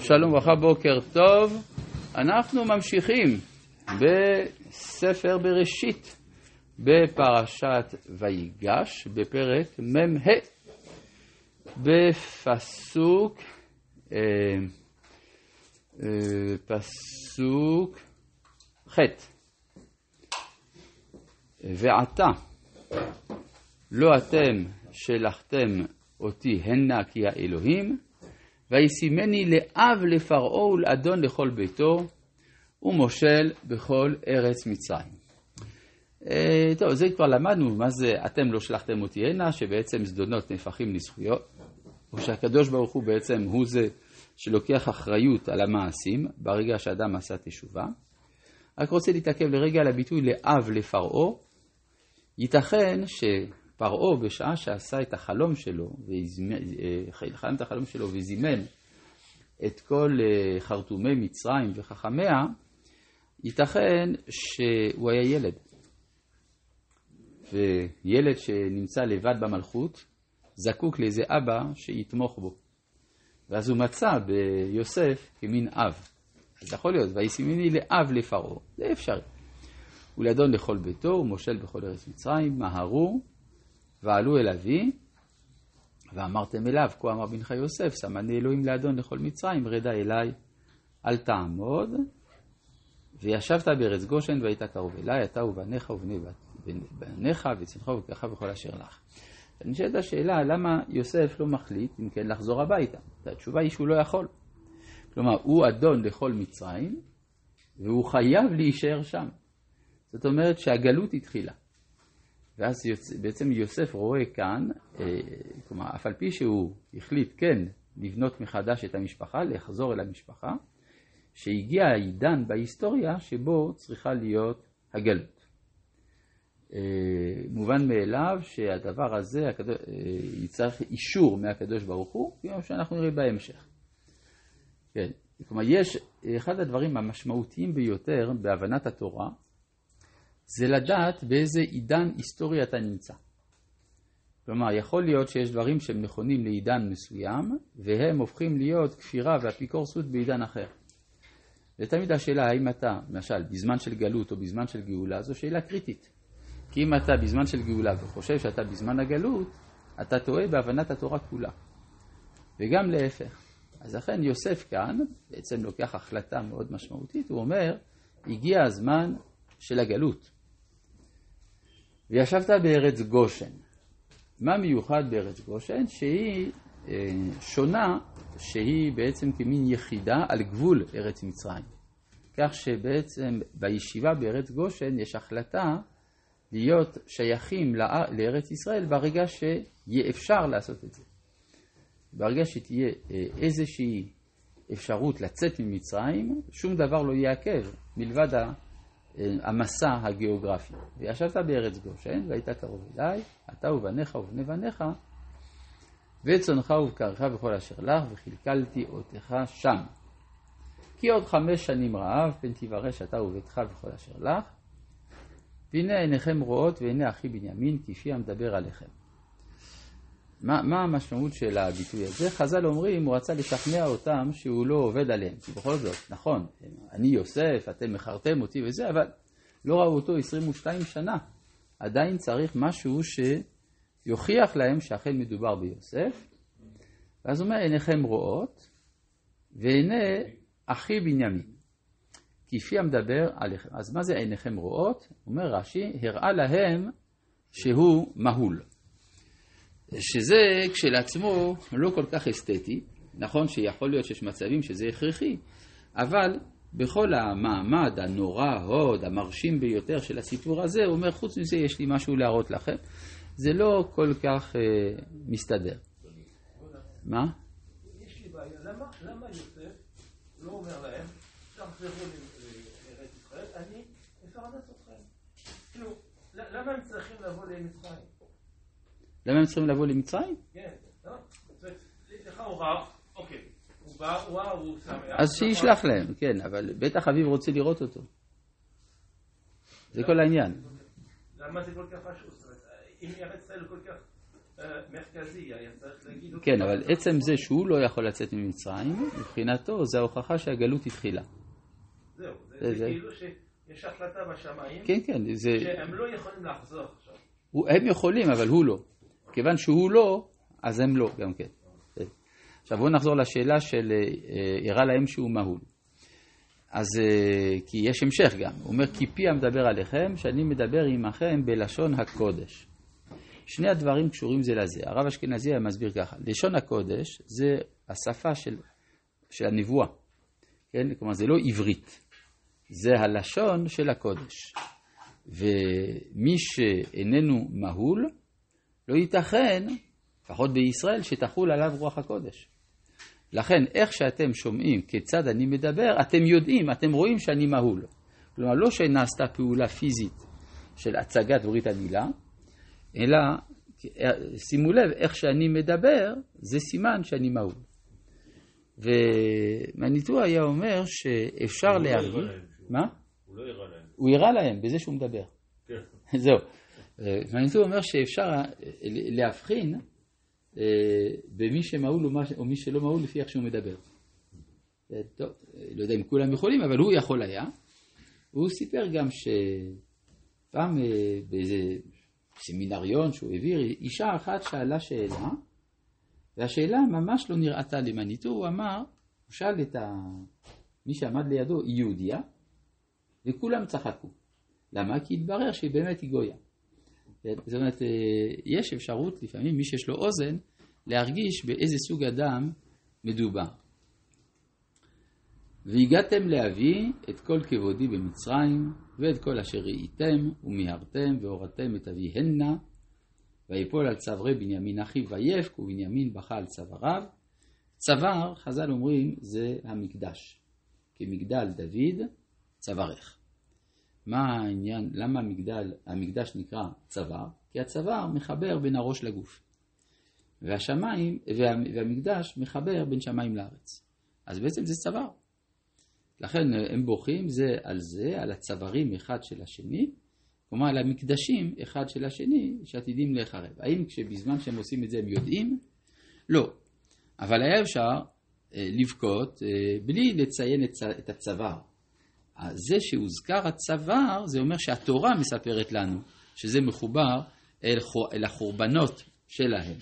שלום וברכה, בוקר טוב. אנחנו ממשיכים בספר בראשית, בפרשת ויגש, בפרק מ"ה, בפסוק, אה, אה, פסוק ח' ועתה לא אתם שלחתם אותי הנה כי האלוהים וישימני לאב לפרעה ולאדון לכל ביתו, ומושל בכל ארץ מצרים. אה, טוב, זה כבר למדנו, מה זה אתם לא שלחתם אותי הנה, שבעצם זדונות נהפכים לזכויות, או שהקדוש ברוך הוא בעצם הוא זה שלוקח אחריות על המעשים ברגע שאדם עשה תשובה. רק רוצה להתעכב לרגע על הביטוי לאב לפרעה. ייתכן פרעה בשעה שעשה את החלום שלו, אה, חלם את החלום שלו וזימן את כל אה, חרטומי מצרים וחכמיה, ייתכן שהוא היה ילד. וילד שנמצא לבד במלכות, זקוק לאיזה אבא שיתמוך בו. ואז הוא מצא ביוסף כמין אב. אז יכול להיות, וישימני לאב לפרעה, זה אפשרי. ולאדון לכל ביתו, ומושל בכל ארץ מצרים, מהרו ועלו אל אבי, ואמרתם אליו, כה אמר בנך יוסף, שמני אלוהים לאדון לכל מצרים, רדה אליי, אל תעמוד. וישבת בארץ גושן והיית קרוב אליי, אתה ובניך ובני בניך וצמחו וקחה וכל אשר לך. נשאלת השאלה, למה יוסף לא מחליט, אם כן, לחזור הביתה? התשובה היא שהוא לא יכול. כלומר, הוא אדון לכל מצרים, והוא חייב להישאר שם. זאת אומרת שהגלות התחילה. ואז יוצ... בעצם יוסף רואה כאן, אה, כלומר, אף על פי שהוא החליט כן לבנות מחדש את המשפחה, לחזור אל המשפחה, שהגיע העידן בהיסטוריה שבו צריכה להיות הגלות. אה, מובן מאליו שהדבר הזה הקדוש... אה, יצטרך אישור מהקדוש ברוך הוא, כמו שאנחנו נראה בהמשך. כן, כלומר, יש אחד הדברים המשמעותיים ביותר בהבנת התורה, זה לדעת באיזה עידן היסטורי אתה נמצא. כלומר, יכול להיות שיש דברים שהם נכונים לעידן מסוים, והם הופכים להיות כפירה ואפיקורסות בעידן אחר. ותמיד השאלה האם אתה, למשל, בזמן של גלות או בזמן של גאולה, זו שאלה קריטית. כי אם אתה בזמן של גאולה וחושב שאתה בזמן הגלות, אתה טועה בהבנת התורה כולה. וגם להפך. אז לכן יוסף כאן בעצם לוקח החלטה מאוד משמעותית, הוא אומר, הגיע הזמן של הגלות. וישבת בארץ גושן. מה מיוחד בארץ גושן? שהיא אה, שונה, שהיא בעצם כמין יחידה על גבול ארץ מצרים. כך שבעצם בישיבה בארץ גושן יש החלטה להיות שייכים לארץ ישראל ברגע שיהיה אפשר לעשות את זה. ברגע שתהיה אה, איזושהי אפשרות לצאת ממצרים, שום דבר לא יעכב מלבד המסע הגיאוגרפי. וישבת בארץ גושן, והיית קרוב אליי, אתה ובניך ובני בניך, וצונך ובקרך וכל אשר לך, וכלכלתי אותך שם. כי עוד חמש שנים רעב, פן תברש אתה וביתך וכל אשר לך, והנה עיניכם רואות, ועיני אחי בנימין, כפי המדבר עליכם. מה, מה המשמעות של הביטוי הזה? חז"ל אומרים, הוא רצה לשכנע אותם שהוא לא עובד עליהם. כי בכל זאת, נכון, אני יוסף, אתם מכרתם אותי וזה, אבל לא ראו אותו 22 שנה. עדיין צריך משהו שיוכיח להם שאכן מדובר ביוסף. ואז הוא אומר, עיניכם רואות, והנה אחי בנימין. כפי המדבר עליכם. אז מה זה עיניכם רואות? אומר רש"י, הראה להם שהוא מהול. שזה כשלעצמו לא כל כך אסתטי, נכון שיכול להיות שיש מצבים שזה הכרחי, אבל בכל המעמד הנורא, הוד, המרשים ביותר של הסיפור הזה, הוא אומר, חוץ מזה יש לי משהו להראות לכם. זה לא כל כך אה, מסתדר. מה? יש לי בעיה, למה, למה יוסף לא אומר להם, תחזרו לארץ ישראל, אני אפרנס אתכם? כאילו, למה הם צריכים לבוא למצרים? למה הם צריכים לבוא למצרים? אוקיי. אז שישלח להם, כן, אבל בטח אביו רוצה לראות אותו. זה כל העניין. למה זה כל כך חשוב? אם ארץ ישראל כל כך אה, מרכזי, אותו. כן, אבל עצם זה שהוא לא יכול לצאת ממצרים, מבחינתו זה ההוכחה שהגלות התחילה. זהו, זה- כאילו שיש החלטה בשמיים, כן, כן, זה... שהם לא יכולים לחזור עכשיו. הם יכולים, אבל הוא לא. כיוון שהוא לא, אז הם לא גם כן. עכשיו בואו נחזור לשאלה של אה, הראה להם שהוא מהול. אז אה, כי יש המשך גם, הוא אומר כי פי המדבר עליכם, שאני מדבר עמכם בלשון הקודש. שני הדברים קשורים זה לזה. הרב אשכנזי היה מסביר ככה, לשון הקודש זה השפה של, של הנבואה, כן? כלומר זה לא עברית, זה הלשון של הקודש. ומי שאיננו מהול, לא ייתכן, לפחות בישראל, שתחול עליו רוח הקודש. לכן, איך שאתם שומעים כיצד אני מדבר, אתם יודעים, אתם רואים שאני מהול. כלומר, לא שנעשתה פעולה פיזית של הצגת ברית המילה, אלא שימו לב, איך שאני מדבר, זה סימן שאני מהול. ומניטו היה אומר שאפשר לא להרגיש... מה? הוא לא הראה להם. הוא הראה להם בזה שהוא מדבר. כן. זהו. מניטו אומר שאפשר אה, להבחין אה, במי שמהול או מי שלא מהול לפי איך שהוא מדבר. אה, טוב, אה, לא יודע אם כולם יכולים, אבל הוא יכול היה. הוא סיפר גם שפעם אה, באיזה סמינריון שהוא העביר, אישה אחת שאלה שאלה, והשאלה ממש לא נראתה למניטו, הוא אמר, הוא שאל את ה... מי שעמד לידו, היא יהודייה, וכולם צחקו. למה? כי התברר שהיא באמת היא גויה. זאת אומרת, אה, יש אפשרות לפעמים, מי שיש לו אוזן, להרגיש באיזה סוג אדם מדובר. והגעתם להביא את כל כבודי במצרים, ואת כל אשר ראיתם, ומיהרתם, והורדתם את אביהנה, ויפול על צווארי בנימין אחיו ויבק, ובנימין בכה על צוואריו. צוואר, חז"ל אומרים, זה המקדש. כמגדל דוד, צווארך. מה העניין, למה המגדל, המקדש נקרא צוואר? כי הצוואר מחבר בין הראש לגוף. והשמיים, וה, והמקדש מחבר בין שמיים לארץ. אז בעצם זה צוואר. לכן הם בוכים זה על זה, על הצווארים אחד של השני, כלומר על המקדשים אחד של השני שעתידים להיחרב. האם כשבזמן שהם עושים את זה הם יודעים? לא. אבל היה אפשר אה, לבכות אה, בלי לציין את, הצוואר. זה שהוזכר הצוואר, זה אומר שהתורה מספרת לנו שזה מחובר אל, אל החורבנות שלהם.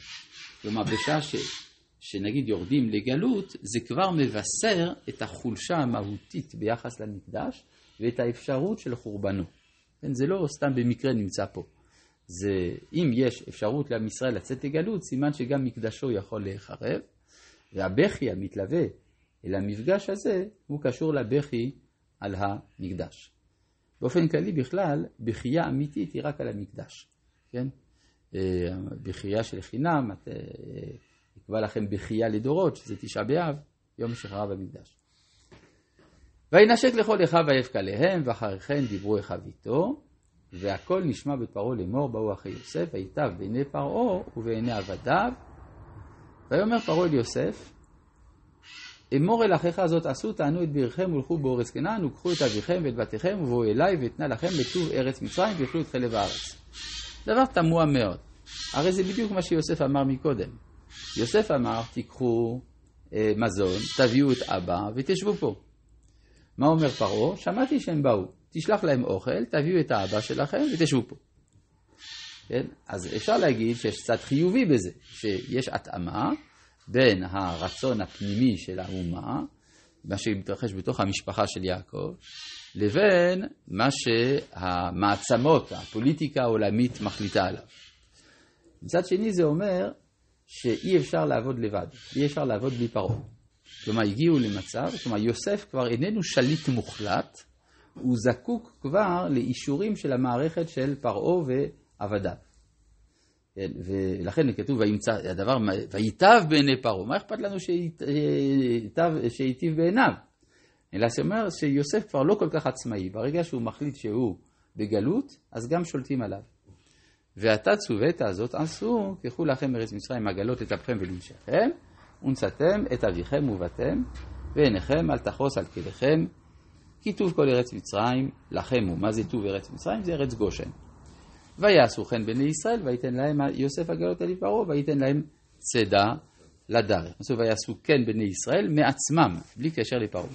כלומר, בשעה ש, שנגיד יורדים לגלות, זה כבר מבשר את החולשה המהותית ביחס למקדש ואת האפשרות של חורבנו. כן, זה לא סתם במקרה נמצא פה. זה, אם יש אפשרות לעם ישראל לצאת לגלות, סימן שגם מקדשו יכול להיחרב, והבכי המתלווה אל המפגש הזה, הוא קשור לבכי על המקדש. באופן כללי בכלל, בכייה אמיתית היא רק על המקדש, כן? אה, בכייה של חינם, את, אה, יקבע לכם בכייה לדורות, שזה תשעה באב, יום שחרב המקדש. וינשק לכל אחיו ויבק עליהם, ואחרי כן דיברו אחיו איתו, והכל נשמע בפרעה לאמור, באו אחי יוסף, ויטב בעיני פרעה ובעיני עבדיו. ויאמר פרעה אל יוסף, אמור אל אחיך הזאת עשו, תענו את בירכם ולכו באורץ כנען, וקחו את אביכם ואת בתיכם, ובואו אליי ואתנה לכם לטוב ארץ מצרים, ויאכלו את חלב הארץ. דבר תמוה מאוד. הרי זה בדיוק מה שיוסף אמר מקודם. יוסף אמר, תיקחו אה, מזון, תביאו את אבא ותשבו פה. מה אומר פרעה? שמעתי שהם באו, תשלח להם אוכל, תביאו את האבא שלכם ותשבו פה. כן? אז אפשר להגיד שיש צד חיובי בזה, שיש התאמה בין הרצון הפנימי של האומה, מה שמתרחש בתוך המשפחה של יעקב, לבין מה שהמעצמות, הפוליטיקה העולמית מחליטה עליו. מצד שני זה אומר שאי אפשר לעבוד לבד, אי אפשר לעבוד בלי פרעה. כלומר, הגיעו למצב, כלומר, יוסף כבר איננו שליט מוחלט, הוא זקוק כבר לאישורים של המערכת של פרעה ועבדיו. כן, ולכן כתוב, וימצא, הדבר, וייטב בעיני פרעה, מה אכפת לנו שייטב- שייטיב בעיניו? אלא זה אומר שיוסף כבר לא כל כך עצמאי, ברגע שהוא מחליט שהוא בגלות, אז גם שולטים עליו. ועתה צוות הזאת עשו, קחו לכם ארץ מצרים עגלות את אפכם ולנשיכם, ונשאתם את אביכם ובתם, ועיניכם אל תחוס על כליכם, כי טוב כל ארץ מצרים לכם הוא. מה זה טוב ארץ מצרים? זה ארץ גושן. ויעשו כן בני ישראל, ויתן להם יוסף הגלות על פרעה, וייתן להם צידה לדר. עשו ויעשו כן בני ישראל מעצמם, בלי קשר לפרעה.